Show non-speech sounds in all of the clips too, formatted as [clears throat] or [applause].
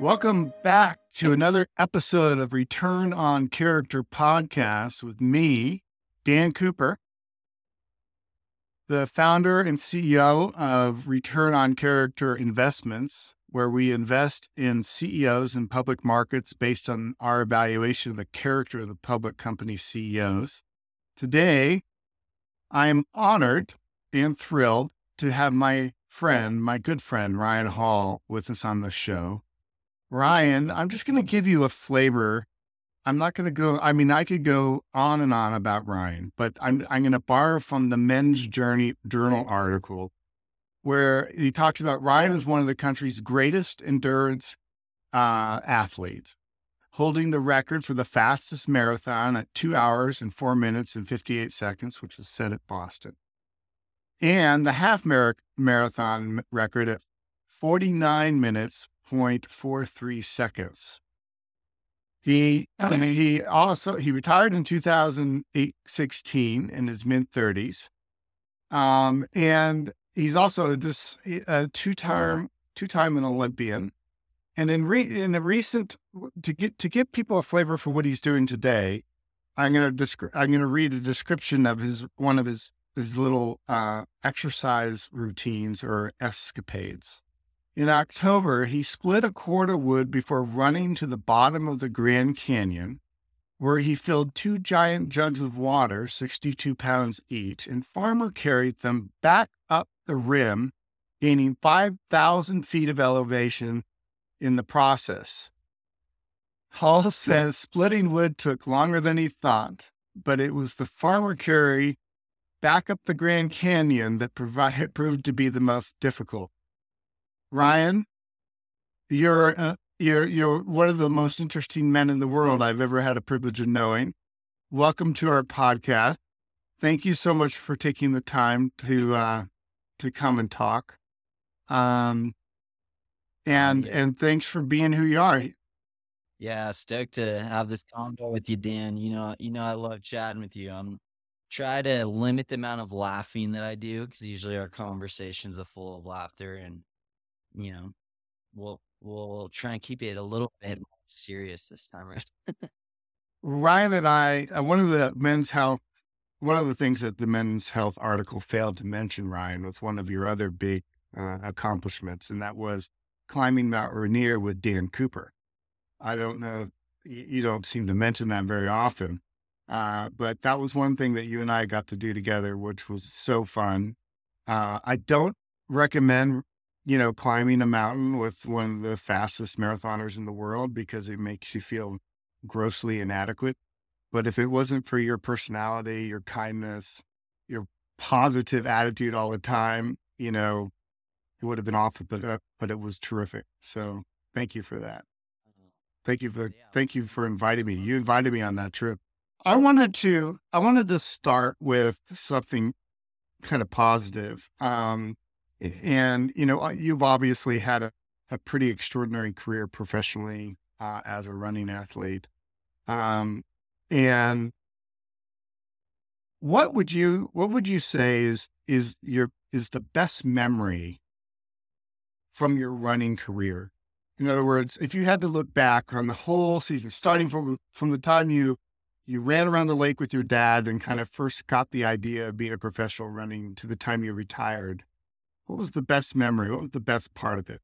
Welcome back to another episode of Return on Character podcast with me, Dan Cooper, the founder and CEO of Return on Character Investments, where we invest in CEOs in public markets based on our evaluation of the character of the public company CEOs. Today, I am honored and thrilled to have my friend, my good friend, Ryan Hall, with us on the show. Ryan, I'm just going to give you a flavor. I'm not going to go, I mean, I could go on and on about Ryan, but I'm, I'm going to borrow from the Men's Journey Journal article where he talks about Ryan is one of the country's greatest endurance uh, athletes, holding the record for the fastest marathon at two hours and four minutes and 58 seconds, which was set at Boston and the half mar- marathon record at 49 minutes, 0.43 seconds. He, I mean, he also, he retired in 2016 in his mid 30s. Um, and he's also this a two-time, two-time an Olympian. And in re, in a recent, to get, to give people a flavor for what he's doing today, I'm going to descri- I'm to read a description of his, one of his his little uh, exercise routines or escapades. In October, he split a cord of wood before running to the bottom of the Grand Canyon, where he filled two giant jugs of water, 62 pounds each, and Farmer carried them back up the rim, gaining 5,000 feet of elevation in the process. Hall [laughs] says splitting wood took longer than he thought, but it was the farmer carry back up the Grand Canyon that provide, [laughs] proved to be the most difficult. Ryan, you're uh, you're you're one of the most interesting men in the world I've ever had a privilege of knowing. Welcome to our podcast. Thank you so much for taking the time to uh, to come and talk. Um, and yeah. and thanks for being who you are. Yeah, stoked to have this convo with you, Dan. You know, you know, I love chatting with you. I'm try to limit the amount of laughing that I do because usually our conversations are full of laughter, and you know, we'll we'll try and keep it a little bit more serious this time around. [laughs] Ryan and I, uh, one of the men's health, one of the things that the men's health article failed to mention, Ryan, was one of your other big uh, accomplishments, and that was climbing Mount Rainier with Dan Cooper. I don't know, you don't seem to mention that very often. Uh, but that was one thing that you and I got to do together, which was so fun. Uh, I don't recommend, you know, climbing a mountain with one of the fastest marathoners in the world because it makes you feel grossly inadequate. But if it wasn't for your personality, your kindness, your positive attitude all the time, you know, it would have been awful, but, uh, but it was terrific. So thank you for that. Mm-hmm. Thank you for, thank you for inviting me. You invited me on that trip. I wanted to I wanted to start with something kind of positive. Um, and you know, uh, you've obviously had a, a pretty extraordinary career professionally uh, as a running athlete. Um, and what would you what would you say is is your is the best memory from your running career? In other words, if you had to look back on the whole season, starting from from the time you you ran around the lake with your dad and kind of first got the idea of being a professional running to the time you retired. What was the best memory? What was the best part of it?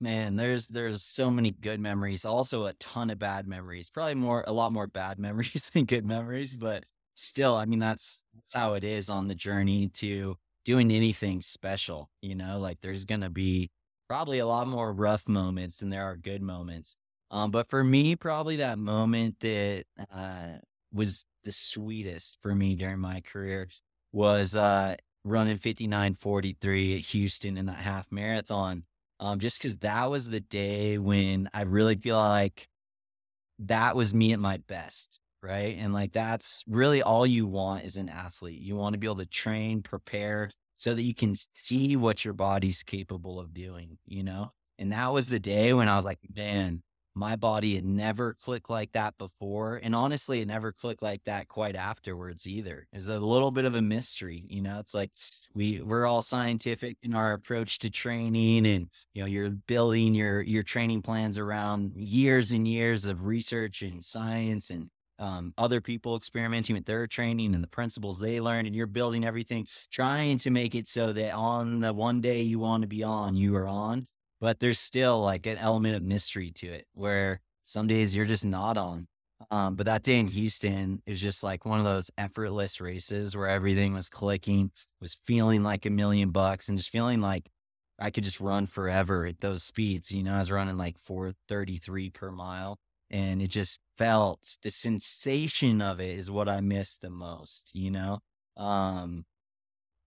Man, there's there's so many good memories. Also, a ton of bad memories. Probably more, a lot more bad [laughs] memories than good memories. But still, I mean, that's, that's how it is on the journey to doing anything special. You know, like there's gonna be probably a lot more rough moments than there are good moments. Um, but for me, probably that moment that uh, was the sweetest for me during my career was uh, running 59.43 at Houston in that half marathon. Um, just because that was the day when I really feel like that was me at my best, right? And like that's really all you want as an athlete. You want to be able to train, prepare so that you can see what your body's capable of doing, you know? And that was the day when I was like, man, my body had never clicked like that before. And honestly, it never clicked like that quite afterwards either. It's a little bit of a mystery. You know, it's like we we're all scientific in our approach to training and you know, you're building your your training plans around years and years of research and science and um, other people experimenting with their training and the principles they learned, and you're building everything, trying to make it so that on the one day you want to be on, you are on but there's still like an element of mystery to it where some days you're just not on. Um, but that day in Houston is just like one of those effortless races where everything was clicking, was feeling like a million bucks and just feeling like I could just run forever at those speeds. You know, I was running like 433 per mile and it just felt the sensation of it is what I missed the most, you know? Um,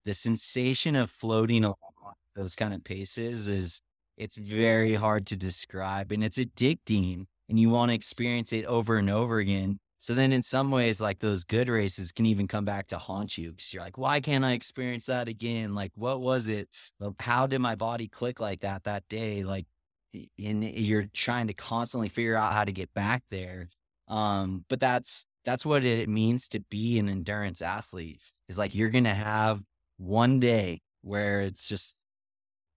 the sensation of floating along those kind of paces is it's very hard to describe and it's addicting and you want to experience it over and over again. So then in some ways, like those good races can even come back to haunt you because you're like, why can't I experience that again? Like, what was it? How did my body click like that that day? Like, and you're trying to constantly figure out how to get back there. Um, but that's, that's what it means to be an endurance athlete is like, you're going to have one day where it's just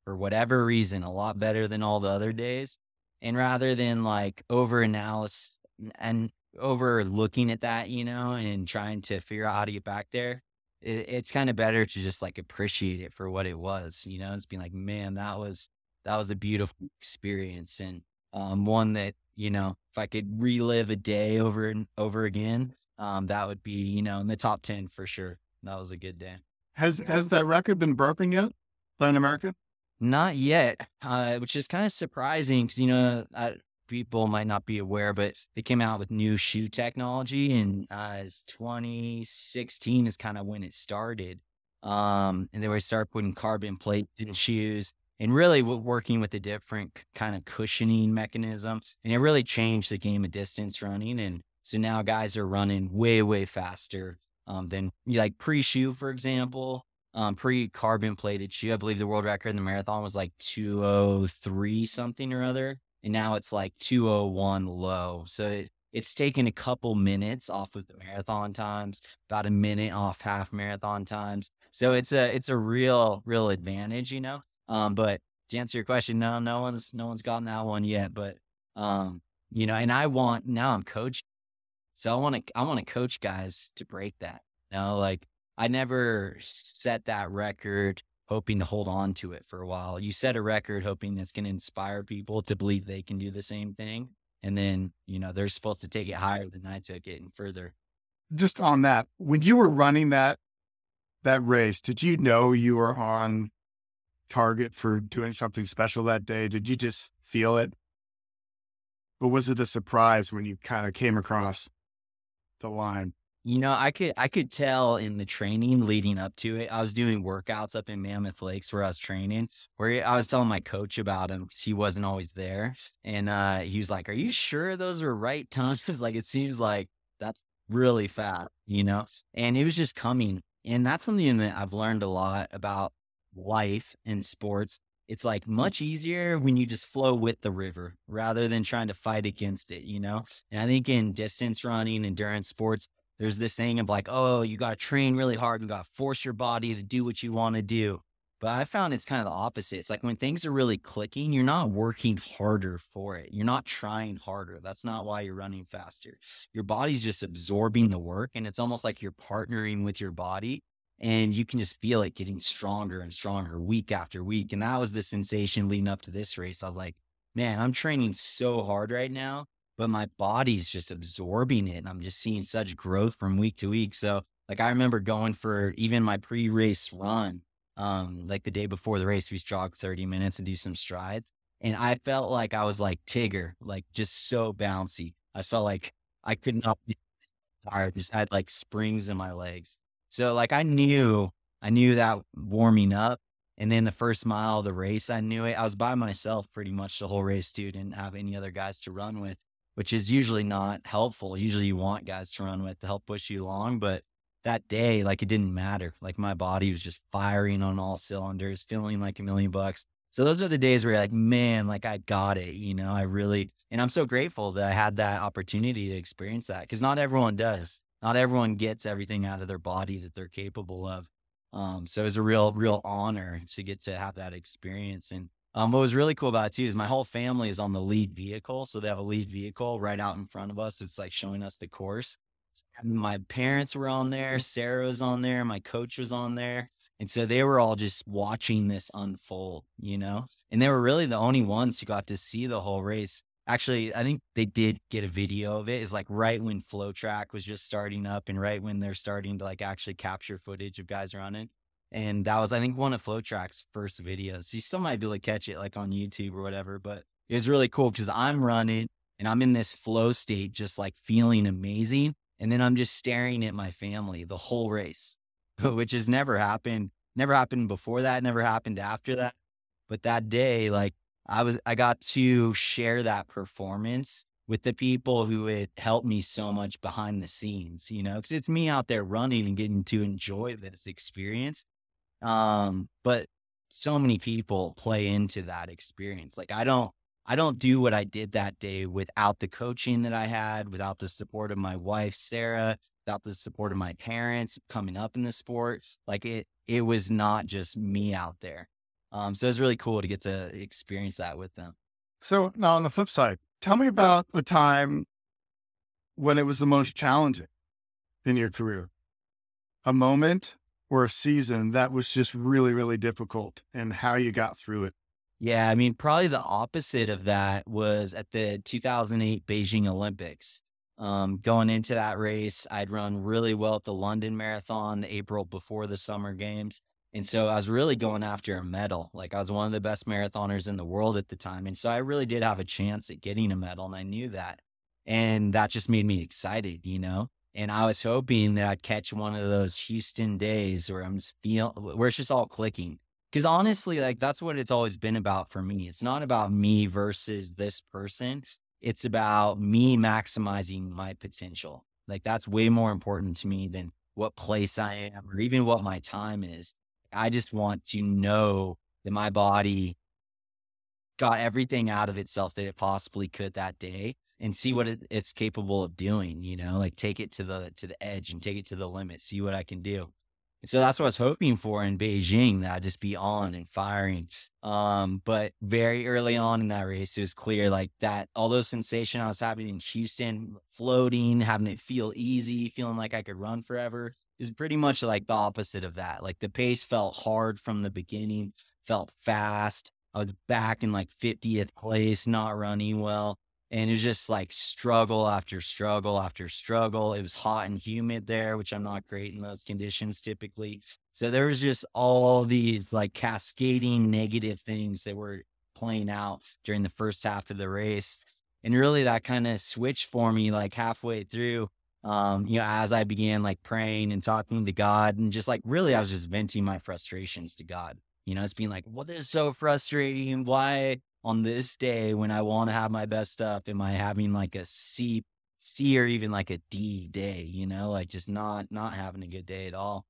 for whatever reason a lot better than all the other days. And rather than like over analysis and over looking at that, you know, and trying to figure out how to get back there, it, it's kind of better to just like appreciate it for what it was, you know, it's being like, man, that was, that was a beautiful experience. And um, one that, you know, if I could relive a day over and over again, um, that would be, you know, in the top 10 for sure. That was a good day. Has, has that record been broken yet? Plan America? Not yet, uh, which is kind of surprising because, you know, uh, people might not be aware, but they came out with new shoe technology and uh, 2016 is kind of when it started. Um, and they were start putting carbon plates in shoes and really working with a different kind of cushioning mechanism. And it really changed the game of distance running. And so now guys are running way, way faster um, than like pre shoe, for example um, pre carbon plated shoe. I believe the world record in the marathon was like 203 something or other. And now it's like 201 low. So it, it's taken a couple minutes off of the marathon times, about a minute off half marathon times. So it's a it's a real real advantage, you know. Um, but to answer your question, no, no one's no one's gotten that one yet. But um, you know, and I want now I'm coaching, so I want to I want to coach guys to break that. You know, like I never set that record hoping to hold on to it for a while. You set a record hoping it's going to inspire people to believe they can do the same thing. And then, you know, they're supposed to take it higher than I took it and further. Just on that, when you were running that that race, did you know you were on target for doing something special that day? Did you just feel it? Or was it a surprise when you kind of came across the line? You know, I could I could tell in the training leading up to it. I was doing workouts up in Mammoth Lakes where I was training, where I was telling my coach about him because he wasn't always there, and uh, he was like, "Are you sure those were right times? [laughs] like it seems like that's really fast, you know." And it was just coming, and that's something that I've learned a lot about life and sports. It's like much easier when you just flow with the river rather than trying to fight against it, you know? And I think in distance running, endurance sports, there's this thing of like, oh, you got to train really hard and got to force your body to do what you want to do. But I found it's kind of the opposite. It's like when things are really clicking, you're not working harder for it. You're not trying harder. That's not why you're running faster. Your body's just absorbing the work. And it's almost like you're partnering with your body and you can just feel it getting stronger and stronger week after week. And that was the sensation leading up to this race. I was like, man, I'm training so hard right now but my body's just absorbing it and I'm just seeing such growth from week to week. So like I remember going for even my pre-race run, um, like the day before the race, we jogged 30 minutes and do some strides. And I felt like I was like Tigger, like just so bouncy. I felt like I could not be [laughs] tired, just had like springs in my legs. So like I knew, I knew that warming up. And then the first mile of the race, I knew it. I was by myself pretty much the whole race, too. Didn't have any other guys to run with which is usually not helpful. Usually you want guys to run with to help push you along. But that day, like it didn't matter. Like my body was just firing on all cylinders, feeling like a million bucks. So those are the days where you're like, man, like I got it, you know, I really, and I'm so grateful that I had that opportunity to experience that because not everyone does. Not everyone gets everything out of their body that they're capable of. Um, so it was a real, real honor to get to have that experience. And um, what was really cool about it too is my whole family is on the lead vehicle. So they have a lead vehicle right out in front of us. It's like showing us the course. My parents were on there, Sarah was on there, my coach was on there. And so they were all just watching this unfold, you know? And they were really the only ones who got to see the whole race. Actually, I think they did get a video of it. It's like right when FloTrack was just starting up and right when they're starting to like actually capture footage of guys running. And that was, I think, one of FloTrack's first videos. You still might be able to catch it like on YouTube or whatever, but it was really cool because I'm running and I'm in this flow state, just like feeling amazing. And then I'm just staring at my family the whole race, [laughs] which has never happened, never happened before that, never happened after that. But that day, like I was, I got to share that performance with the people who had helped me so much behind the scenes, you know, because it's me out there running and getting to enjoy this experience. Um, but so many people play into that experience. Like I don't, I don't do what I did that day without the coaching that I had, without the support of my wife, Sarah, without the support of my parents coming up in the sport. Like it, it was not just me out there. Um, so it's really cool to get to experience that with them. So now on the flip side, tell me about the time when it was the most challenging in your career. A moment or a season that was just really, really difficult and how you got through it. Yeah, I mean, probably the opposite of that was at the 2008 Beijing Olympics. Um, going into that race, I'd run really well at the London Marathon April before the Summer Games. And so I was really going after a medal. Like I was one of the best marathoners in the world at the time. And so I really did have a chance at getting a medal. And I knew that. And that just made me excited, you know? And I was hoping that I'd catch one of those Houston days where I'm just feel where it's just all clicking because honestly, like that's what it's always been about for me. It's not about me versus this person. It's about me maximizing my potential. Like that's way more important to me than what place I am or even what my time is. I just want to know that my body got everything out of itself that it possibly could that day and see what it, it's capable of doing, you know, like take it to the to the edge and take it to the limit, see what I can do so that's what I was hoping for in Beijing that I'd just be on and firing. Um, but very early on in that race, it was clear like that all those sensations I was having in Houston, floating, having it feel easy, feeling like I could run forever is pretty much like the opposite of that. Like the pace felt hard from the beginning, felt fast. I was back in like 50th place, not running well. And it was just like struggle after struggle after struggle. It was hot and humid there, which I'm not great in those conditions typically. So there was just all these like cascading negative things that were playing out during the first half of the race. And really that kind of switched for me like halfway through. Um, you know, as I began like praying and talking to God and just like really I was just venting my frustrations to God. You know, it's being like, well, this is so frustrating. Why on this day when I want to have my best stuff, am I having like a C, C or even like a D day, you know, like just not, not having a good day at all.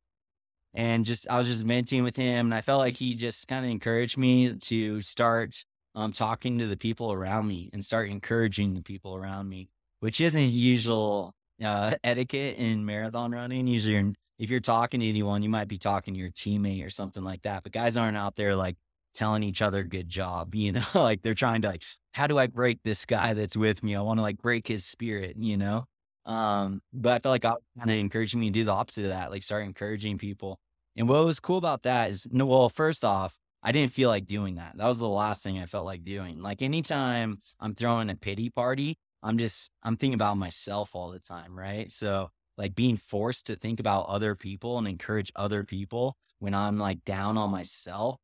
And just, I was just venting with him and I felt like he just kind of encouraged me to start um, talking to the people around me and start encouraging the people around me, which isn't usual uh, [laughs] etiquette in marathon running. Usually, you're, if you're talking to anyone, you might be talking to your teammate or something like that. But guys aren't out there like telling each other good job, you know, [laughs] like they're trying to like, how do I break this guy that's with me? I want to like break his spirit, you know? Um, but I felt like God kind of encouraging me to do the opposite of that, like start encouraging people. And what was cool about that is no, well, first off, I didn't feel like doing that. That was the last thing I felt like doing. Like anytime I'm throwing a pity party, I'm just I'm thinking about myself all the time, right? So like being forced to think about other people and encourage other people when I'm like down on myself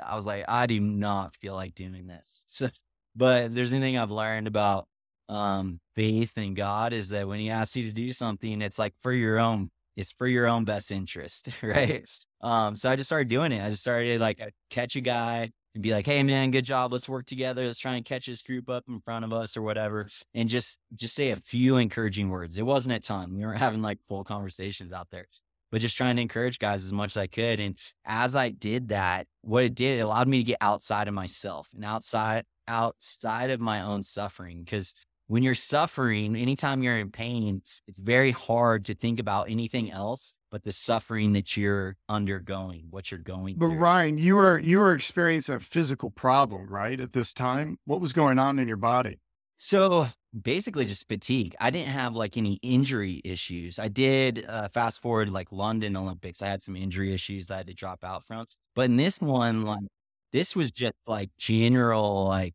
I was like, I do not feel like doing this. [laughs] So, but if there's anything I've learned about um, faith and God is that when He asks you to do something, it's like for your own, it's for your own best interest, [laughs] right? Um, so I just started doing it. I just started like I'd catch a guy and be like, "Hey, man, good job. Let's work together. Let's try and catch this group up in front of us or whatever." And just just say a few encouraging words. It wasn't a ton. We weren't having like full conversations out there but just trying to encourage guys as much as I could. And as I did that, what it did, it allowed me to get outside of myself and outside outside of my own suffering. Because when you're suffering, anytime you're in pain, it's very hard to think about anything else but the suffering that you're undergoing, what you're going but through. Ryan, you were you were experiencing a physical problem, right? At this time, what was going on in your body? So basically just fatigue. I didn't have like any injury issues. I did uh, fast forward like London Olympics. I had some injury issues that I had to drop out from. But in this one, like this was just like general, like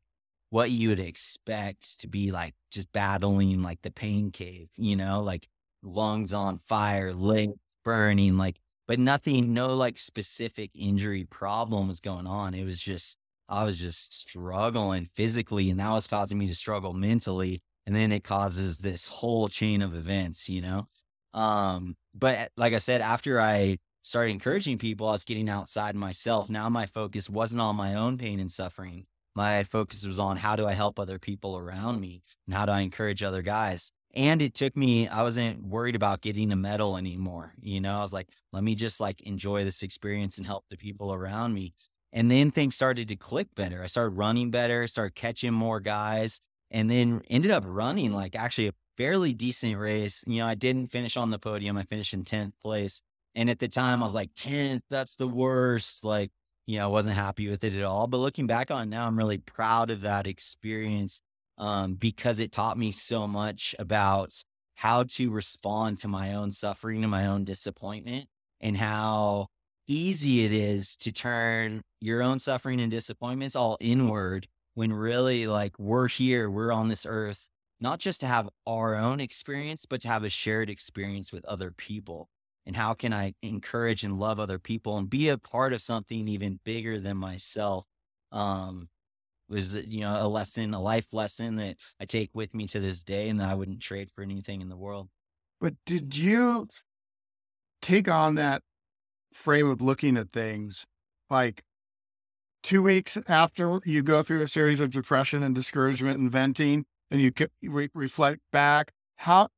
what you would expect to be like just battling like the pain cave, you know, like lungs on fire, legs burning, like, but nothing, no like specific injury problem was going on. It was just, I was just struggling physically, and that was causing me to struggle mentally. And then it causes this whole chain of events, you know? Um, but like I said, after I started encouraging people, I was getting outside myself. Now my focus wasn't on my own pain and suffering. My focus was on how do I help other people around me and how do I encourage other guys. And it took me, I wasn't worried about getting a medal anymore. You know, I was like, let me just like enjoy this experience and help the people around me. And then things started to click better. I started running better, started catching more guys, and then ended up running like actually a fairly decent race. You know, I didn't finish on the podium. I finished in 10th place. And at the time I was like, 10th, that's the worst. Like, you know, I wasn't happy with it at all. But looking back on now, I'm really proud of that experience um, because it taught me so much about how to respond to my own suffering and my own disappointment and how easy it is to turn your own suffering and disappointments all inward when really like we're here, we're on this earth, not just to have our own experience, but to have a shared experience with other people and how can I encourage and love other people and be a part of something even bigger than myself? Um, was you know a lesson, a life lesson that I take with me to this day, and that I wouldn't trade for anything in the world. But did you take on that frame of looking at things like two weeks after you go through a series of depression and discouragement and venting, and you re- reflect back? How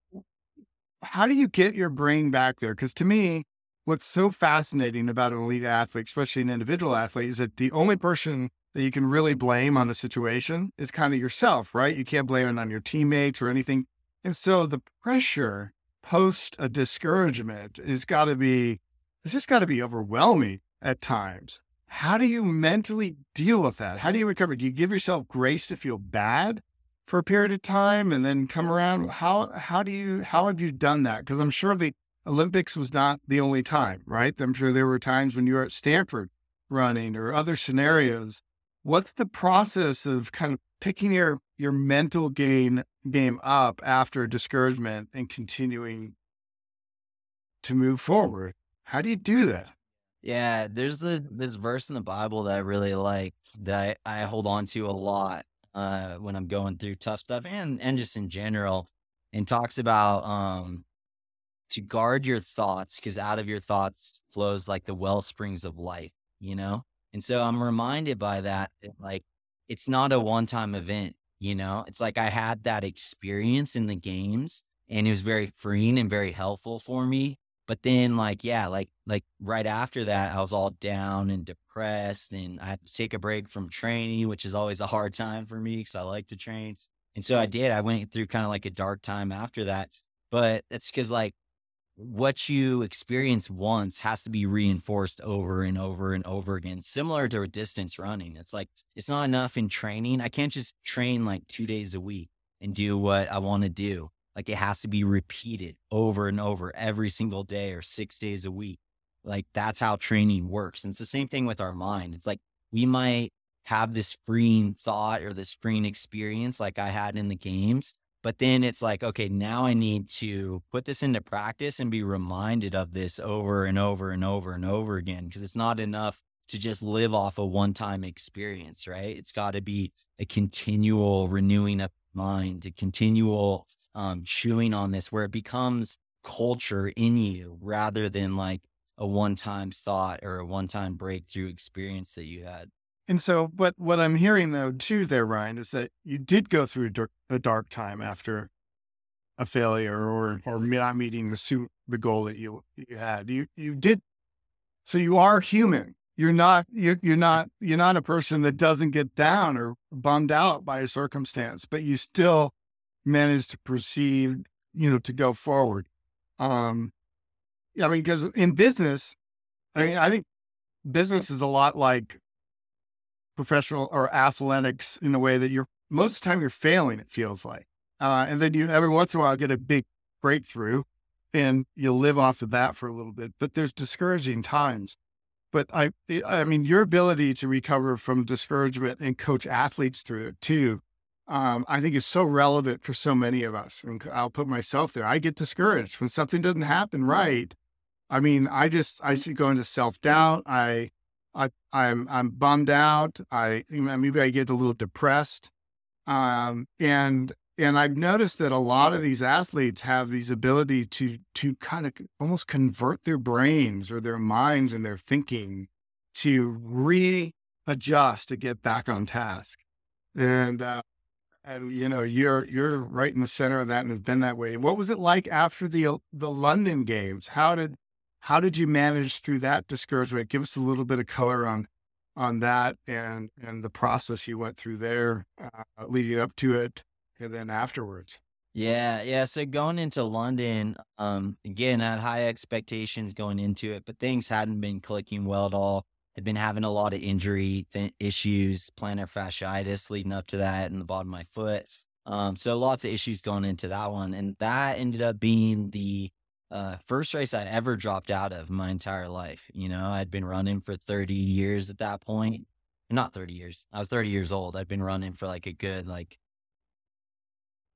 how do you get your brain back there? Because to me, what's so fascinating about an elite athlete, especially an individual athlete, is that the only person that you can really blame on the situation is kind of yourself, right? You can't blame it on your teammates or anything. And so the pressure post a discouragement is got to be, it's just got to be overwhelming at times. How do you mentally deal with that? How do you recover? Do you give yourself grace to feel bad? for a period of time and then come around? How how do you how have you done that? Because I'm sure the Olympics was not the only time, right? I'm sure there were times when you were at Stanford running or other scenarios. What's the process of kind of picking your your mental game game up after discouragement and continuing to move forward? How do you do that? Yeah, there's this, this verse in the Bible that I really like that I, I hold on to a lot uh, when I'm going through tough stuff and and just in general, and talks about um, to guard your thoughts because out of your thoughts flows like the well springs of life, you know. And so I'm reminded by that, that like it's not a one time event, you know. It's like I had that experience in the games, and it was very freeing and very helpful for me. But then, like, yeah, like like right after that, I was all down and depressed, and I had to take a break from training, which is always a hard time for me because I like to train. And so I did. I went through kind of like a dark time after that. But it's because like what you experience once has to be reinforced over and over and over again, similar to distance running. It's like, it's not enough in training. I can't just train like two days a week and do what I want to do. Like it has to be repeated over and over every single day or six days a week. Like that's how training works. And it's the same thing with our mind. It's like we might have this freeing thought or this freeing experience like I had in the games. But then it's like, okay, now I need to put this into practice and be reminded of this over and over and over and over again because it's not enough to just live off a one time experience, right? It's got to be a continual renewing of mind, a continual um, chewing on this where it becomes culture in you rather than like a one time thought or a one time breakthrough experience that you had. And so, but what I'm hearing though too, there, Ryan, is that you did go through a dark, a dark time after a failure or or not meeting the the goal that you you had. You you did so you are human. You're not you're, you're not you're not a person that doesn't get down or bummed out by a circumstance, but you still manage to proceed, you know, to go forward. Um I mean, because in business, I mean, I think business is a lot like professional or athletics in a way that you're most of the time you're failing, it feels like. Uh, and then you every once in a while get a big breakthrough and you live off of that for a little bit. But there's discouraging times. But I, I mean, your ability to recover from discouragement and coach athletes through it too, um, I think is so relevant for so many of us. And I'll put myself there. I get discouraged when something doesn't happen right. I mean, I just I see go into self doubt. I, I, I'm I'm bummed out. I maybe I get a little depressed. Um, and and I've noticed that a lot of these athletes have these ability to to kind of almost convert their brains or their minds and their thinking to readjust to get back on task. And uh, and you know you're you're right in the center of that and have been that way. What was it like after the the London games? How did how did you manage through that discouragement? Give us a little bit of color on on that and and the process you went through there uh, leading up to it and then afterwards. Yeah, yeah. So going into London, um, again, I had high expectations going into it, but things hadn't been clicking well at all. I'd been having a lot of injury th- issues, plantar fasciitis leading up to that in the bottom of my foot. Um, so lots of issues going into that one. And that ended up being the uh, first race I ever dropped out of my entire life. You know, I'd been running for 30 years at that point. Not 30 years. I was 30 years old. I'd been running for like a good like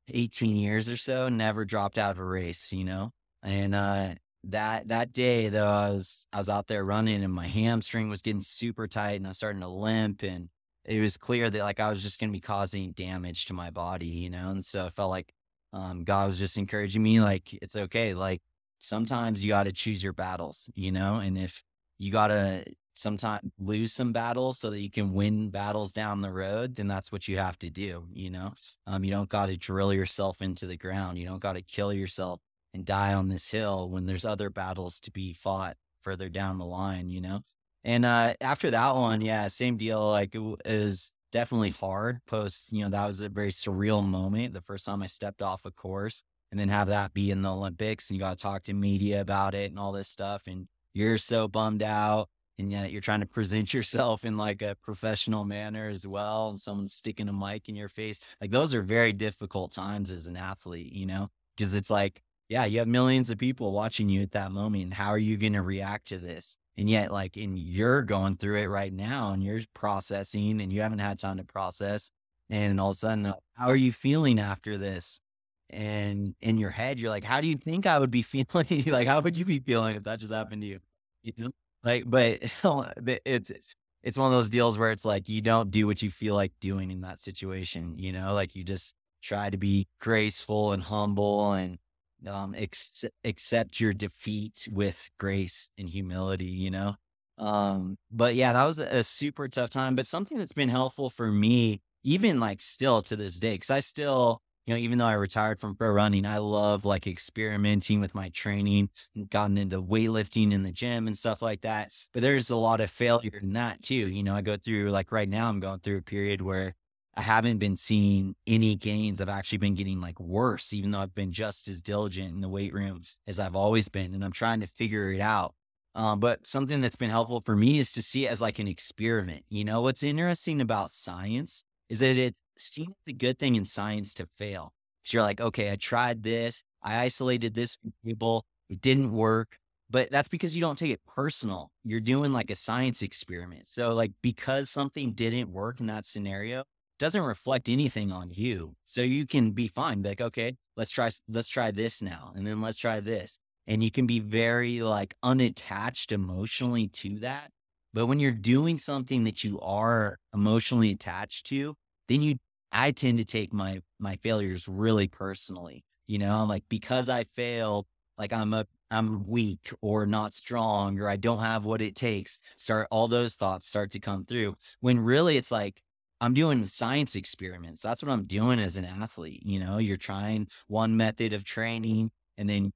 18 years or so, never dropped out of a race, you know? And uh that that day though I was I was out there running and my hamstring was getting super tight and I was starting to limp and it was clear that like I was just gonna be causing damage to my body, you know? And so I felt like um God was just encouraging me, like, it's okay. Like sometimes you gotta choose your battles, you know, and if you gotta sometimes lose some battles so that you can win battles down the road, then that's what you have to do. You know, um, you don't got to drill yourself into the ground. You don't got to kill yourself and die on this hill when there's other battles to be fought further down the line. You know, and uh, after that one, yeah, same deal. Like it, it was definitely hard. Post, you know, that was a very surreal moment. The first time I stepped off a course, and then have that be in the Olympics, and you got to talk to media about it and all this stuff, and you're so bummed out and yet you're trying to present yourself in like a professional manner as well and someone's sticking a mic in your face like those are very difficult times as an athlete you know? Because it's like yeah you have millions of people watching you at that moment and how are you going to react to this? And yet like and you're going through it right now and you're processing and you haven't had time to process and all of a sudden uh, how are you feeling after this? And in your head you're like how do you think i would be [laughs] feeling? Like how would you be feeling if that just happened to you? You know like, but [laughs] it's it's one of those deals where it's like you don't do what you feel like doing in that situation. You know, like you just try to be graceful and humble and um, ex- accept your defeat with grace and humility. You know, um, but yeah, that was a super tough time. But something that's been helpful for me, even like still to this day, because I still you know, even though I retired from pro running, I love like experimenting with my training, gotten into weightlifting in the gym and stuff like that. But there's a lot of failure in that too. You know, I go through like right now, I'm going through a period where I haven't been seeing any gains. I've actually been getting like worse, even though I've been just as diligent in the weight room as I've always been. And I'm trying to figure it out. Um, but something that's been helpful for me is to see it as like an experiment. You know, what's interesting about science is that it seems a good thing in science to fail. So you're like, okay, I tried this, I isolated this people, it didn't work. But that's because you don't take it personal. You're doing like a science experiment. So, like, because something didn't work in that scenario, doesn't reflect anything on you. So you can be fine. Be like, okay, let's try, let's try this now. And then let's try this. And you can be very like unattached emotionally to that. But when you're doing something that you are emotionally attached to, then you I tend to take my my failures really personally. You know, I'm like because I failed, like I'm a I'm weak or not strong or I don't have what it takes. Start all those thoughts start to come through. When really it's like I'm doing science experiments. That's what I'm doing as an athlete. You know, you're trying one method of training and then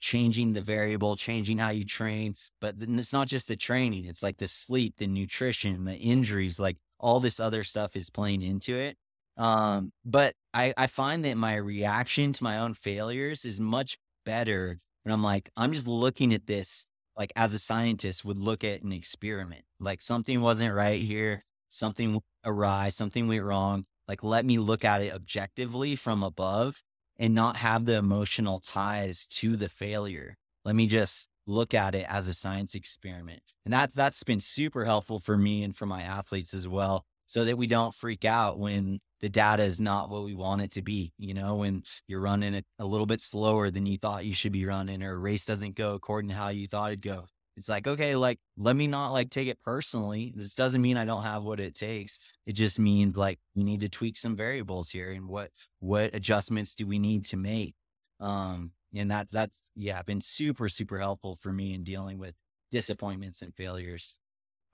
changing the variable, changing how you train. But it's not just the training, it's like the sleep, the nutrition, the injuries, like all this other stuff is playing into it. Um, but I, I find that my reaction to my own failures is much better when I'm like, I'm just looking at this like as a scientist would look at an experiment. Like something wasn't right here, something awry, something went wrong. Like let me look at it objectively from above and not have the emotional ties to the failure. Let me just look at it as a science experiment. And that that's been super helpful for me and for my athletes as well so that we don't freak out when the data is not what we want it to be. You know, when you're running a, a little bit slower than you thought you should be running, or a race doesn't go according to how you thought it'd go. It's like, okay, like, let me not like take it personally. This doesn't mean I don't have what it takes. It just means like we need to tweak some variables here and what, what adjustments do we need to make? Um, and that, that's, yeah, been super, super helpful for me in dealing with disappointments and failures.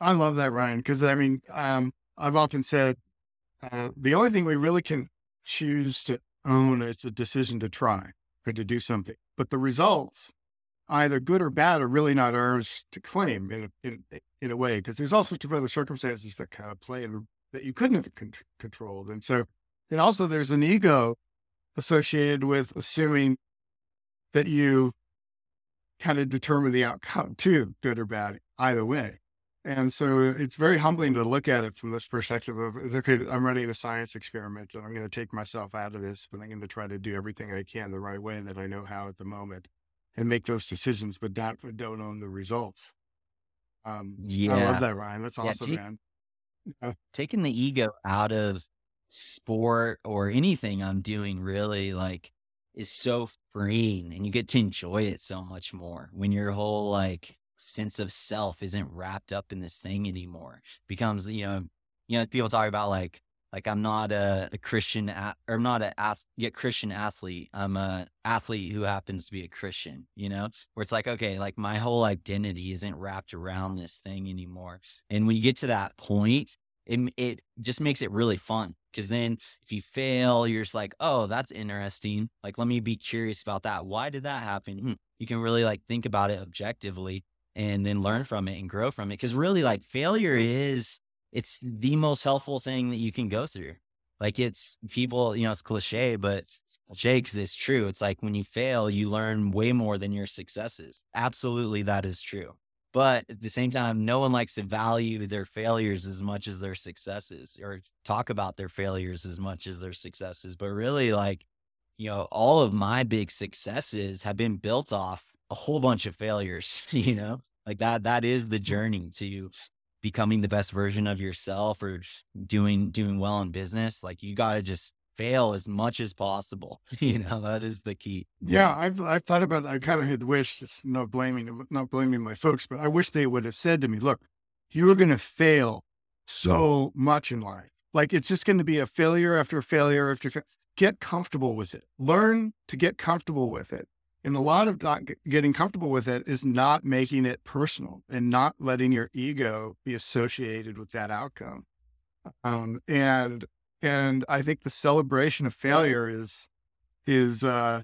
I love that, Ryan. Cause I mean, um, I've often said uh, the only thing we really can choose to own is the decision to try or to do something. But the results, either good or bad, are really not ours to claim in a, in, in a way, because there's all sorts of other circumstances that kind of play that you couldn't have con- controlled. And so, and also there's an ego associated with assuming that you kind of determine the outcome too, good or bad, either way. And so it's very humbling to look at it from this perspective of, okay, I'm running a science experiment and I'm going to take myself out of this, but I'm going to try to do everything I can the right way and that I know how at the moment and make those decisions, but not, don't own the results. Um, yeah. I love that, Ryan. That's awesome, yeah, take, man. Yeah. Taking the ego out of sport or anything I'm doing really like is so freeing and you get to enjoy it so much more when your whole like sense of self isn't wrapped up in this thing anymore. becomes, you know, you know, people talk about like, like I'm not a, a Christian or I'm not a yet Christian athlete. I'm a athlete who happens to be a Christian, you know, where it's like, okay, like my whole identity isn't wrapped around this thing anymore. And when you get to that point, it, it just makes it really fun because then if you fail, you're just like, oh, that's interesting. Like, let me be curious about that. Why did that happen? Hmm. You can really like think about it objectively and then learn from it and grow from it. Cause really like failure is, it's the most helpful thing that you can go through. Like it's people, you know, it's cliche, but because it's true. It's like when you fail, you learn way more than your successes. Absolutely, that is true. But at the same time, no one likes to value their failures as much as their successes or talk about their failures as much as their successes. But really, like, you know, all of my big successes have been built off a whole bunch of failures, [laughs] you know, like that, that is the journey to becoming the best version of yourself or doing, doing well in business. Like you got to just fail as much as possible. [laughs] You know, that is the key. Yeah. I've, I've thought about, I kind of had wished, not blaming, not blaming my folks, but I wish they would have said to me, look, you're going to fail so much in life. Like it's just going to be a failure after failure after failure. Get comfortable with it. Learn to get comfortable with it. And a lot of not getting comfortable with it is not making it personal and not letting your ego be associated with that outcome. Um, and and I think the celebration of failure is is uh,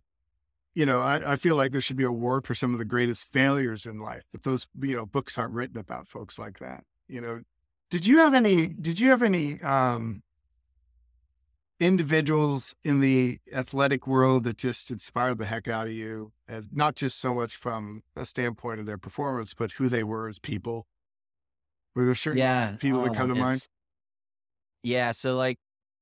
you know I, I feel like there should be a award for some of the greatest failures in life, but those you know books aren't written about folks like that. You know, did you have any? Did you have any um, individuals in the athletic world that just inspired the heck out of you, and not just so much from a standpoint of their performance, but who they were as people? Were there certain yeah, people oh, that come to mind? Yeah. So like,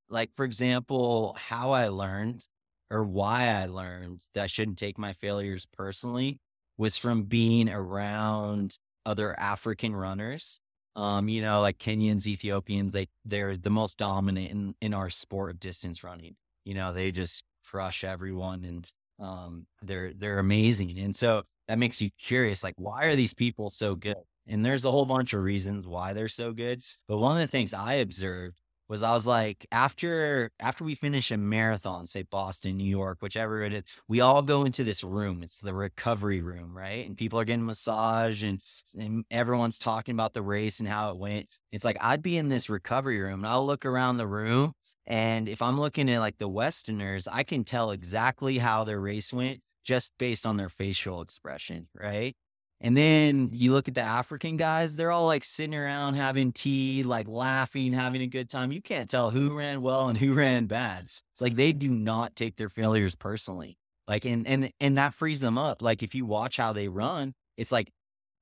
like for example, how I learned or why I learned that I shouldn't take my failures personally was from being around other African runners um, you know, like Kenyans, Ethiopians, they they're the most dominant in, in our sport of distance running. You know, they just crush everyone and um they're they're amazing. And so that makes you curious, like, why are these people so good? And there's a whole bunch of reasons why they're so good. But one of the things I observed was I was like, after after we finish a marathon, say Boston, New York, whichever it is, we all go into this room. It's the recovery room, right? And people are getting massage and, and everyone's talking about the race and how it went. It's like I'd be in this recovery room and I'll look around the room. And if I'm looking at like the Westerners, I can tell exactly how their race went just based on their facial expression, right? And then you look at the African guys, they're all like sitting around having tea, like laughing, having a good time. You can't tell who ran well and who [laughs] ran bad. It's like they do not take their failures personally. Like and and and that frees them up. Like if you watch how they run, it's like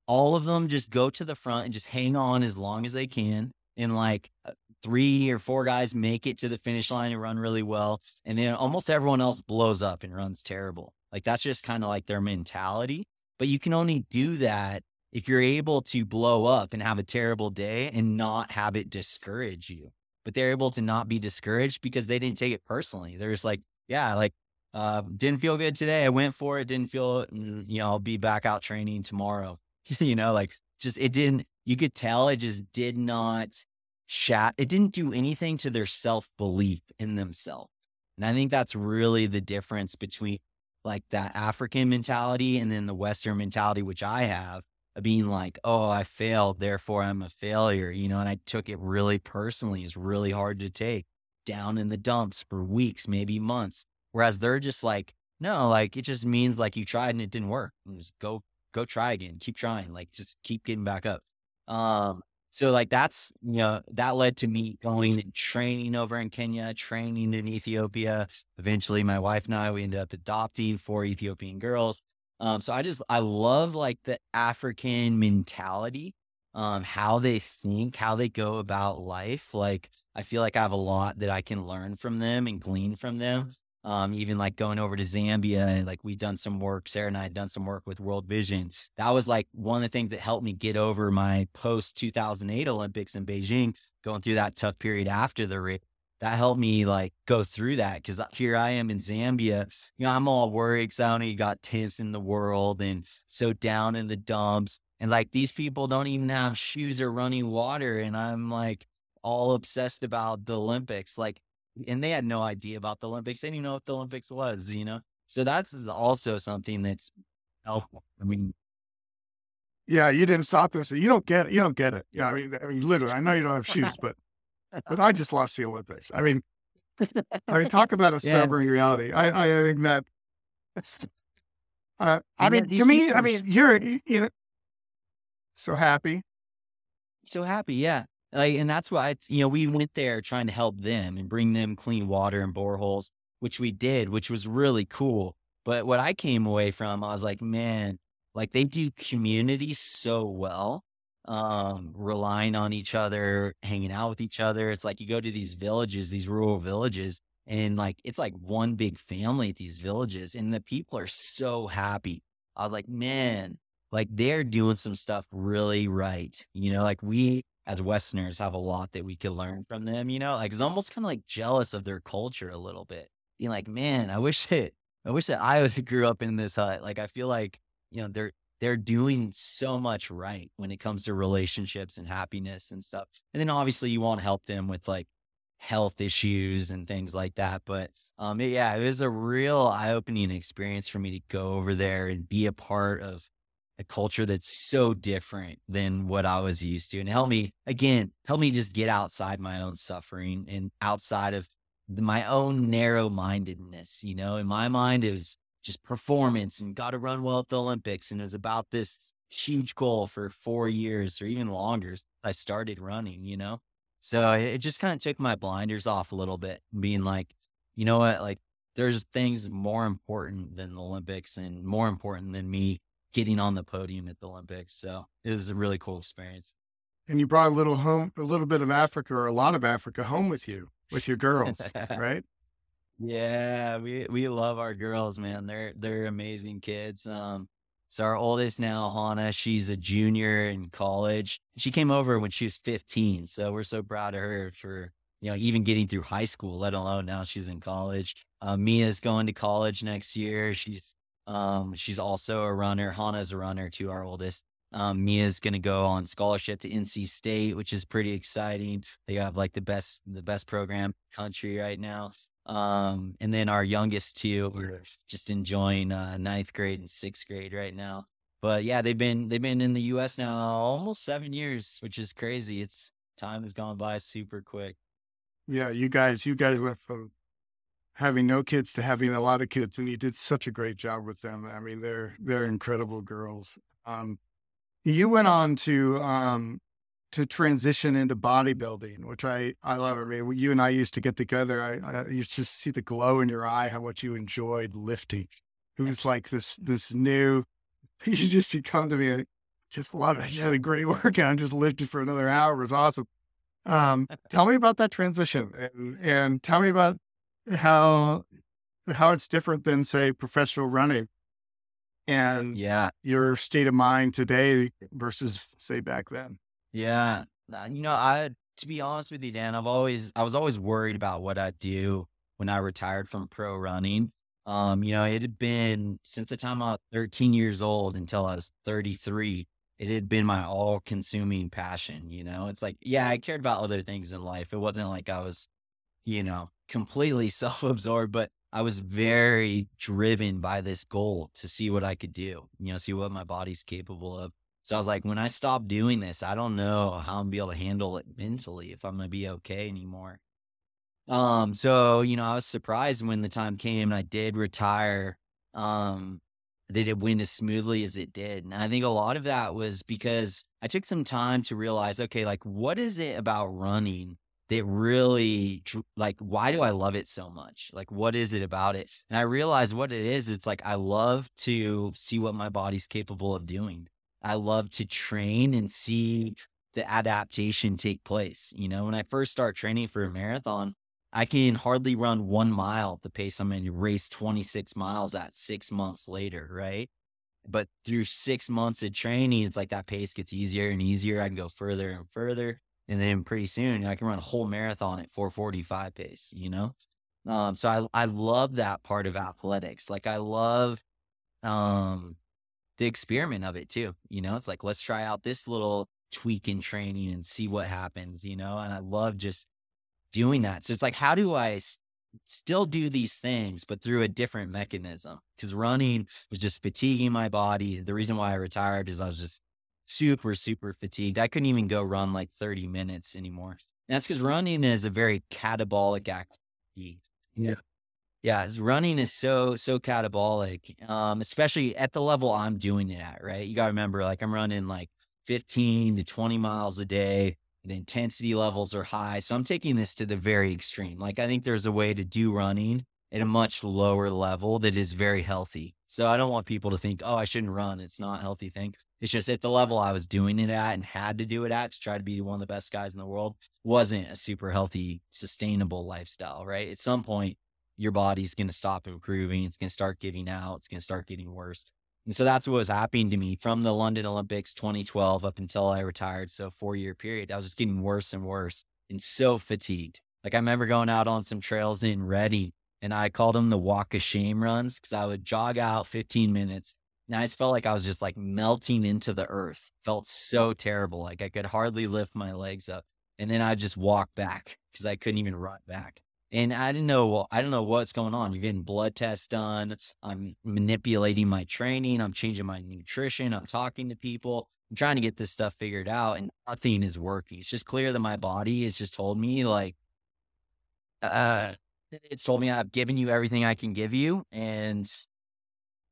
all of them just go to the front and just hang on as long as they can. And like uh, three or four guys make it to the finish line and run really well. And then almost everyone else blows up and runs terrible. Like that's just kind of like their mentality. But you can only do that if you're able to blow up and have a terrible day and not have it discourage you. But they're able to not be discouraged because they didn't take it personally. They're just like, yeah, like, uh, didn't feel good today. I went for it. Didn't feel, mm, you know, I'll be back out training tomorrow. [laughs] you know, like just, it didn't, you could tell it just did not chat. It didn't do anything to their self belief in themselves. And I think that's really the difference between like that African mentality and then the Western mentality, which I have of being like, oh, I failed, therefore I'm a failure, you know, and I took it really personally. It's really hard to take down in the dumps for weeks, maybe months. Whereas they're just like, no, like it just means like you tried and it didn't work. Just go, go try again, keep trying, like just keep getting back up. Um, so like that's you know that led to me going and training over in Kenya, training in Ethiopia. Eventually, my wife and I we ended up adopting four Ethiopian girls. Um, so I just I love like the African mentality, um, how they think, how they go about life. Like I feel like I have a lot that I can learn from them and glean from them um, even like going over to Zambia like we've done some work. Sarah and I had done some work with World Vision. That was like one of the things that helped me get over my post 2008 Olympics in Beijing, going through that tough period after the race. That helped me like go through that because here I am in Zambia. You know, I'm all worried because I only got 10th in the world and so down in the dumps. And like these people don't even have shoes or running water. And I'm like all obsessed about the Olympics. Like and they had no idea about the Olympics. They didn't know what the Olympics was, you know? So that's also something that's helpful. I mean, yeah, you didn't stop this. You don't get it. You don't get it. Yeah, I mean, I mean, literally, I know you don't have shoes, [laughs] but but I just lost the Olympics. I mean, I mean, talk about a [laughs] yeah. sobering reality. I I think that. Uh, I mean, to me, I mean, you're you know, so happy. So happy, yeah. Like, and that's why, you know, we went there trying to help them and bring them clean water and boreholes, which we did, which was really cool. But what I came away from, I was like, man, like they do community so well, um, relying on each other, hanging out with each other. It's like you go to these villages, these rural villages, and like it's like one big family at these villages, and the people are so happy. I was like, man, like they're doing some stuff really right. You know, like we as Westerners have a lot that we could learn from them, you know, like it's almost kind of like jealous of their culture a little bit. Being like, man, I wish that I wish that I [laughs] grew up in this hut. Like I feel like, you know, they're they're doing so much right when it comes to relationships and happiness and stuff. And then obviously you want to help them with like health issues and things like that. But um yeah, it was a real eye-opening experience for me to go over there and be a part of a culture that's so different than what I was used to and help me again, help me just get outside my own suffering and outside of my own narrow mindedness. You know, in my mind, it was just performance and got to run well at the Olympics. And it was about this huge goal for four years or even longer. I started running, you know? So it just kind of took my blinders off a little bit, being like, you know what? Like, there's things more important than the Olympics and more important than me getting on the podium at the Olympics. So it was a really cool experience. And you brought a little home, a little bit of Africa or a lot of Africa home with you, with your girls, [laughs] right? Yeah, we we love our girls, man. They're they're amazing kids. Um, so our oldest now, Hannah, she's a junior in college. She came over when she was 15. So we're so proud of her for you know even getting through high school, let alone now she's in college. Uh, Mia's going to college next year. She's um, she's also a runner. Hannah's a runner too, our oldest. Um, Mia's going to go on scholarship to NC State, which is pretty exciting. They have like the best the best program country right now. Um, and then our youngest two are just enjoying uh, ninth grade and sixth grade right now. But yeah, they've been they've been in the U.S. now almost seven years, which is crazy. It's time has gone by super quick. Yeah, you guys, you guys went from having no kids to having a lot of kids, and you did such a great job with them. I mean, they're they're incredible girls. Um, you went on to um, to transition into bodybuilding, which I I love. I mean, you and I used to get together. I, I used to see the glow in your eye, how much you enjoyed lifting. It was like this this new. [laughs] You just you come to me, and just love it. You had a great workout and just lifted for another hour. It was awesome. Um, [laughs] tell me about that transition, and, and tell me about how how it's different than say professional running and yeah. your state of mind today versus say back then. Yeah. You know i to be honest with you dan i've always i was always worried about what i'd do when i retired from pro running. Um you know it had been since the time i was 13 years old until i was 33 it had been my all consuming passion you know? It's like yeah i cared about other things in life. It wasn't like i was you know completely [laughs] self-absorbed but I was very driven by this goal to see what I could do, you know, see what my body's capable of. So I was like, when I stop doing this, I don't know how I'm gonna be able to handle it mentally if I'm gonna be okay anymore. Um, so you know, I was surprised when the time came and I did retire. Um, that it went as smoothly as it did. And I think a lot of that was because I took some time to realize, okay, like what is it about running that really like why do i love it so much? Like what is it about it? And i realized what it is it's like i love to see what my body's capable of doing. I love to train and see the adaptation take place you know? When i first start training for a marathon i can hardly run one mile at the pace i'm to race 26 miles at six months later right? But through six months of training it's like that pace gets easier and easier i can go further and further and then pretty soon I can run a whole marathon at 445 pace, you know? Um, so I, I love that part of athletics. Like I love, um, the experiment of it too, you know, it's like, let's try out this little tweak in training and see what happens, you know? And I love just doing that. So it's like, how do I s- still do these things, but through a different mechanism? Cause running was just fatiguing my body. The reason why I retired is I was just super, super fatigued. I couldn't even go run like 30 minutes anymore. And that's because running is a very catabolic activity. Yeah. Yeah, running is so so catabolic, um, especially at the level I'm doing it at. Right, you got to remember, like I'm running like 15 to 20 miles a day. The intensity levels are high, so I'm taking this to the very extreme. Like I think there's a way to do running at a much lower level that is very healthy. So I don't want people to think, oh, I shouldn't run. It's not a healthy thing. It's just at the level I was doing it at and had to do it at to try to be one of the best guys in the world wasn't a super healthy, sustainable lifestyle, right? At some point, your body's going to stop improving. It's going to start giving out. It's going to start getting worse. And so that's what was happening to me from the London Olympics 2012 up until I retired. So four year period, I was just getting worse and worse and so fatigued. Like I remember going out on some trails in Redding and I called them the walk of shame runs because I would jog out 15 minutes and I just felt like I was just like melting into the earth. Felt so terrible. Like I could hardly lift my legs up. And then I'd just walk back because I couldn't even run back. And I didn't know, well, I don't know what's going on. You're getting blood tests done. I'm manipulating my training. I'm changing my nutrition. I'm talking to people. I'm trying to get this stuff figured out and nothing is working. It's just clear that my body has just told me like, uh, it's told me I've given you everything I can give you. And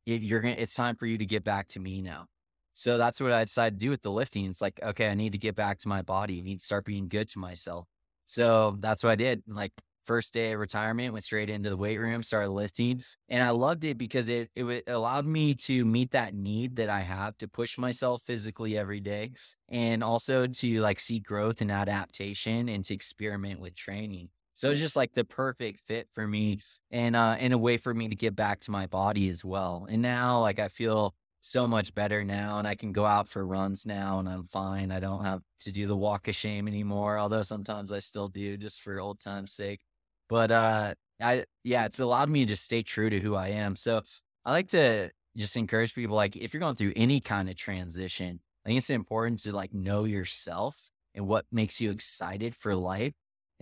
you're gonna it's time for you to get back to me now. So that's what I decided to do with the lifting. It's like, okay, I need to get back to my body. I need to start being good to myself. So that's what I did. Like first day of retirement, went straight into the weight room, started lifting. And I loved it because it, it allowed me to meet that need that I have to push myself physically every day and also to like see growth and adaptation and to experiment with training. So it's just like the perfect fit for me and uh in a way for me to get back to my body as well. And now like I feel so much better now and I can go out for runs now and I'm fine. I don't have to do the walk of shame anymore, although sometimes I still do just for old time's sake. But uh I yeah, it's allowed me to just stay true to who I am. So I like to just encourage people like if you're going through any kind of transition, I think it's important to like know yourself and what makes you excited for life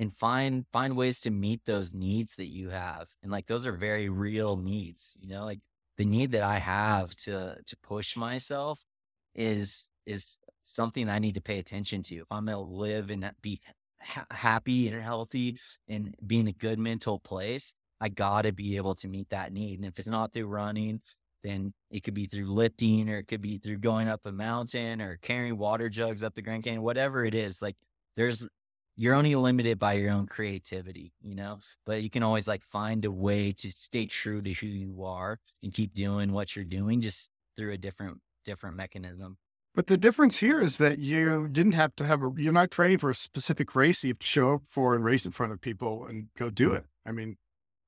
and find find ways to meet those needs that you have. And like those are very real needs, you know, like the need that I have to to push myself is is something I need to pay attention to. If I'm going to live and be ha- happy and healthy and be in a good mental place, I got to be able to meet that need. And if it's not through running, then it could be through lifting or it could be through going up a mountain or carrying water jugs up the Grand Canyon, whatever it is. Like there's, you're only limited by your own creativity, you know, but you can always like find a way to stay true to who you are and keep doing what you're doing just through a different, different mechanism. But the difference here is that you didn't have to have a, you're not training for a specific race you have to show up for and race in front of people and go do it. I mean,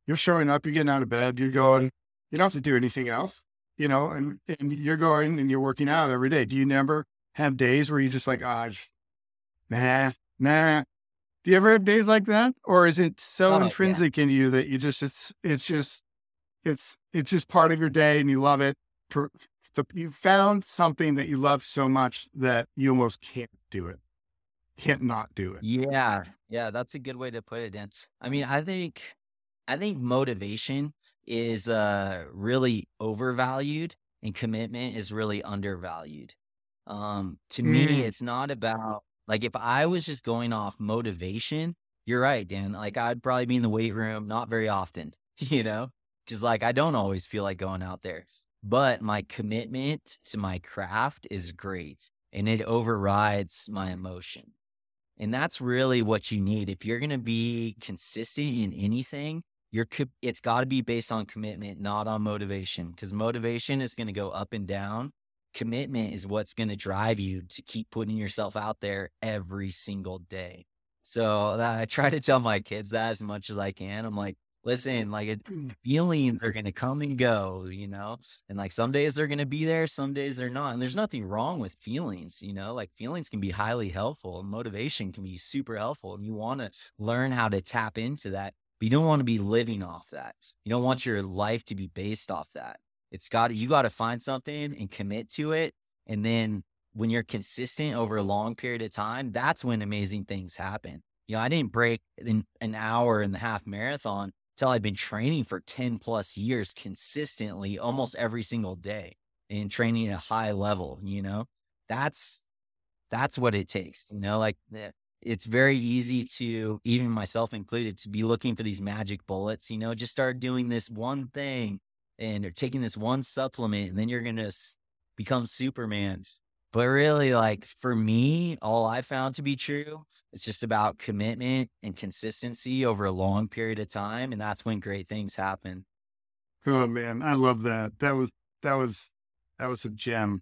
you're showing up, you're getting out of bed, you're going, you don't have to do anything else, you know, and, and you're going and you're working out every day. Do you never have days where you just like, ah, oh, nah, nah. Do you ever have days like that? Or is it so oh, intrinsic yeah. in you that you just, it's, it's just, it's, it's just part of your day and you love it you found something that you love so much that you almost can't do it, can't not do it. Yeah, yeah, that's a good way to put it, Dan. I mean, I think, I think motivation is uh, really overvalued, and commitment is really undervalued. Um, to mm. me, it's not about like if I was just going off motivation. You're right, Dan. Like I'd probably be in the weight room not very often, [laughs] you know, because like I don't always feel like going out there but my commitment to my craft is great and it overrides my emotion. And that's really what you need. If you're going to be consistent in anything, you're, it's got to be based on commitment, not on motivation, because motivation is going to go up and down. Commitment is what's going to drive you to keep putting yourself out there every single day. So I try to tell my kids that as much as I can. I'm like, listen, like hmm. feelings are going to come and go, you know, and like some days they're going to be there, some days they're not. And there's nothing wrong with feelings, you know, like feelings can be highly helpful and motivation can be super helpful. And you want to learn how to tap into that, but you don't want to be living off that. You don't want your life to be based off that. It's got you got to find something and commit to it. And then when you're consistent over a long period of time, that's when amazing things happen. You know, I didn't break in an hour in the half marathon till I'd been training for 10 plus years consistently almost every single day and training at a high level, you know, that's, that's what it takes, you know, like eh, it's very easy to, even myself included, to be looking for these magic bullets, you know, just start doing this one thing and you're taking this one supplement and then you're going to become Superman. But really, like for me, all I found to be true, it's just about commitment and consistency over a long period of time. And that's when great things happen. Oh man, I love that. That was that was that was a gem.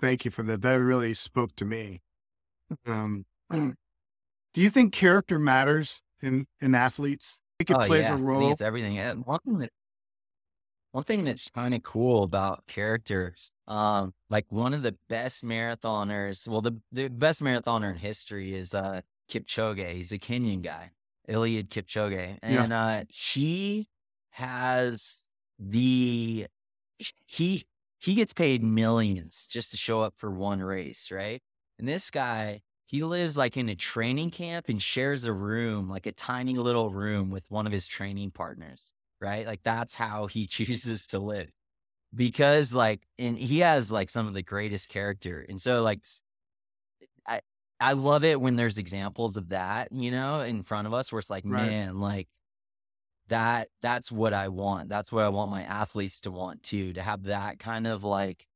Thank you for that. That really spoke to me. Um, [clears throat] do you think character matters in in athletes? I think it oh, plays yeah. a role. it's everything. One one thing that's kind of cool about characters, um, like one of the best marathoners, well, the, the best marathoner in history is uh, Kipchoge. He's a Kenyan guy, Eliud Kipchoge. And yeah. uh, she has the, he, he gets paid millions just to show up for one race, right? And this guy, he lives like in a training camp and shares a room, like a tiny little room with one of his training partners right? Like that's how he [laughs] chooses to live because like and he has like some of the greatest character and so like i i love it when there's examples of that you know in front of us where it's like right. man like that that's what i want that's what i want my athletes to want too to have that kind of like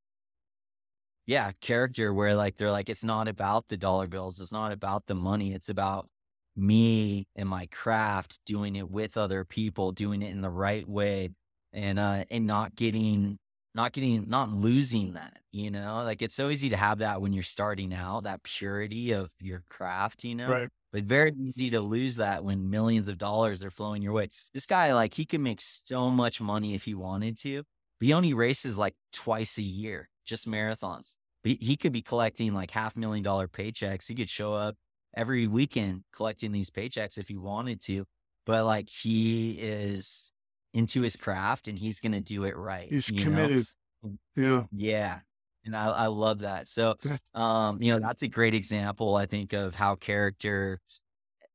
yeah character where like they're like it's not about the dollar bills it's not about the money it's about me and my craft doing it with other people doing it in the right way and uh and not getting not getting not losing that you know? Like it's so easy to have that when you're starting out that purity of your craft you know? Right. But very easy to lose that when millions of dollars are flowing your way. This guy like he could make so much money if he wanted to but he only races like twice a year just marathons. But he could be collecting like half million dollar paychecks he could show up every weekend collecting these paychecks if he wanted to. But like he is into his craft and he's going to do it right. He's committed. Know? Yeah. Yeah. And I, I love that. So, um, you know, that's a great example, I think, of how character,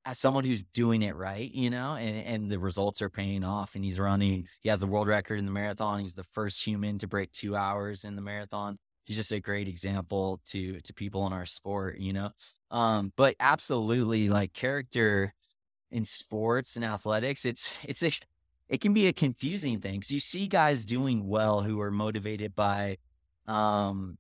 as someone who's doing it right, you know, and, and the results are paying off. And he's running, he has the world record in the marathon. He's the first human to break two hours in the marathon. He's just a great example to to people in our sport, you know. Um, but absolutely, like character in sports and athletics, it's it's a it can be a confusing thing because you see guys doing well who are motivated by um,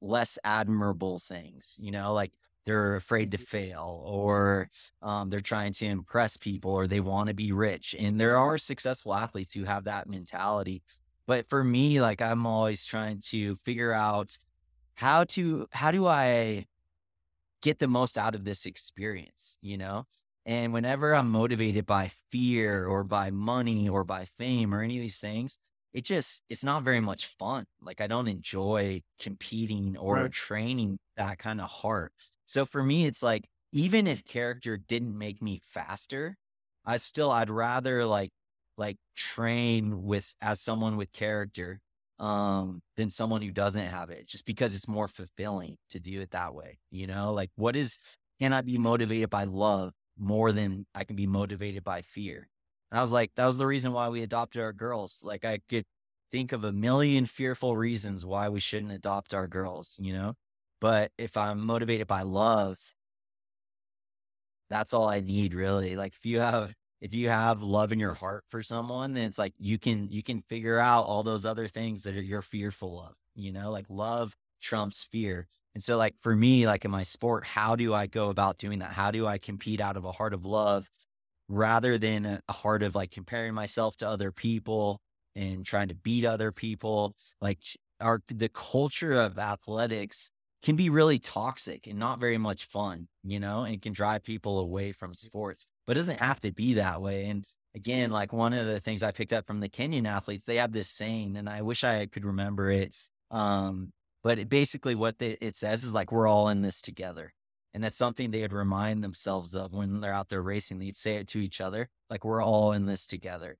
less admirable things, you know, like they're afraid to fail or um, they're trying to impress people or they want to be rich. And there are successful athletes who have that mentality. But for me, like I'm always trying to figure out how to, how do I get the most out of this experience, you know? And whenever I'm motivated by fear or by money or by fame or any of these things, it just it's not very much fun. Like I don't enjoy competing or right. training that kind of heart. So for me, it's like even if character didn't make me faster, I still I'd rather like like train with as someone with character um than someone who doesn't have it just because it's more fulfilling to do it that way you know like what is can i be motivated by love more than I can be motivated by fear. And I was like, that was the reason why we adopted our girls. Like I could think of a million fearful reasons why we shouldn't adopt our girls, you know? But if I'm motivated by love, that's all I need really. Like if you have if you have love in your heart for someone, then it's like you can you can figure out all those other things that are, you're fearful of, you know? Like love trumps fear. And so, like, for me, like in my sport, how do I go about doing that? How do I compete out of a heart of love rather than a, a heart of like comparing myself to other people and trying to beat other people? Like, our the culture of athletics can be really toxic and not very much fun, you know, and can drive people away from mm. sports, but it doesn't have to be that way. And again, like one of the things I picked up from the Kenyan athletes, they have this saying, and I wish I could remember it. Um, but it, basically, what they, it says is like, we're all in this together. And that's something they would remind themselves of when they're out there racing. They'd say it to each other, like, we're all in this together.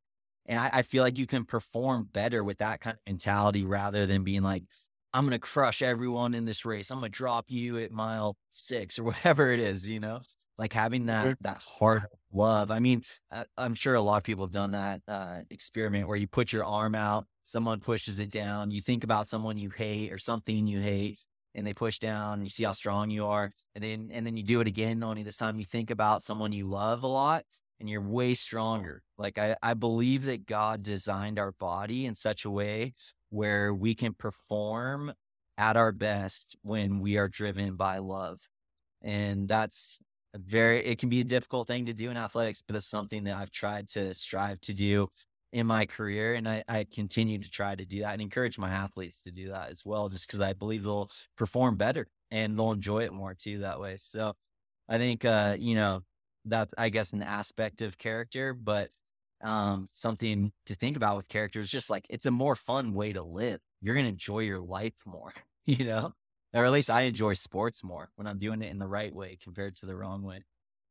And I, I feel like you can perform better with that kind of mentality rather than being like, I'm going to crush everyone in this race. I'm going to drop you at mile six or [laughs] whatever it is, you know, like having that, that heart love. I mean, I, I'm sure a lot of people have done that uh, experiment where you put your arm out someone pushes it down. You think about someone you hate or something you hate, and they push down. You see how strong you are, and then and then you do it again. Only this time you think about someone you love a lot, and you're way stronger. Like I, I believe that God designed our body in such a way where we can perform at our best when we are driven by love, and that's very. It can be a difficult thing to do in athletics, but it's something that I've tried to strive to do in my career. And I, I continue to try to do that and encourage my athletes to do that as well, just because I believe they'll perform better and they'll enjoy it more too that way. So I think, uh, you know, that's, I guess, an aspect of character, but um, something to think about with character is just like it's a more fun way to live. You're to enjoy your life more, [laughs] you know, or at least I enjoy sports more when I'm doing it in the right way compared to the wrong way.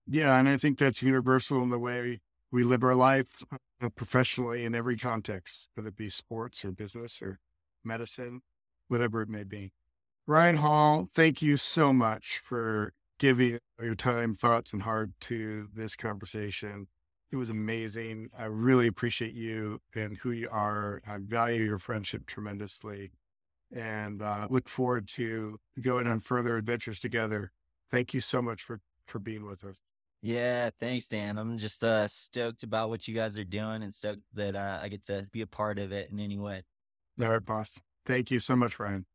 Yeah. And I think that's universal in the way we live our life uh, professionally in every context, whether it be sports or business or medicine, whatever it may be. Ryan Hall, thank you so much for giving your time, thoughts, and heart to this conversation. It was amazing. I really appreciate you and who you are. I value your friendship tremendously and uh, look forward to going on further adventures together. Thank you so much for, for being with us. Yeah, thanks, Dan. I'm just uh, stoked about what you guys are doing and stoked that uh, I get to be a part of it in any way. All right, boss. Thank you so much, Ryan.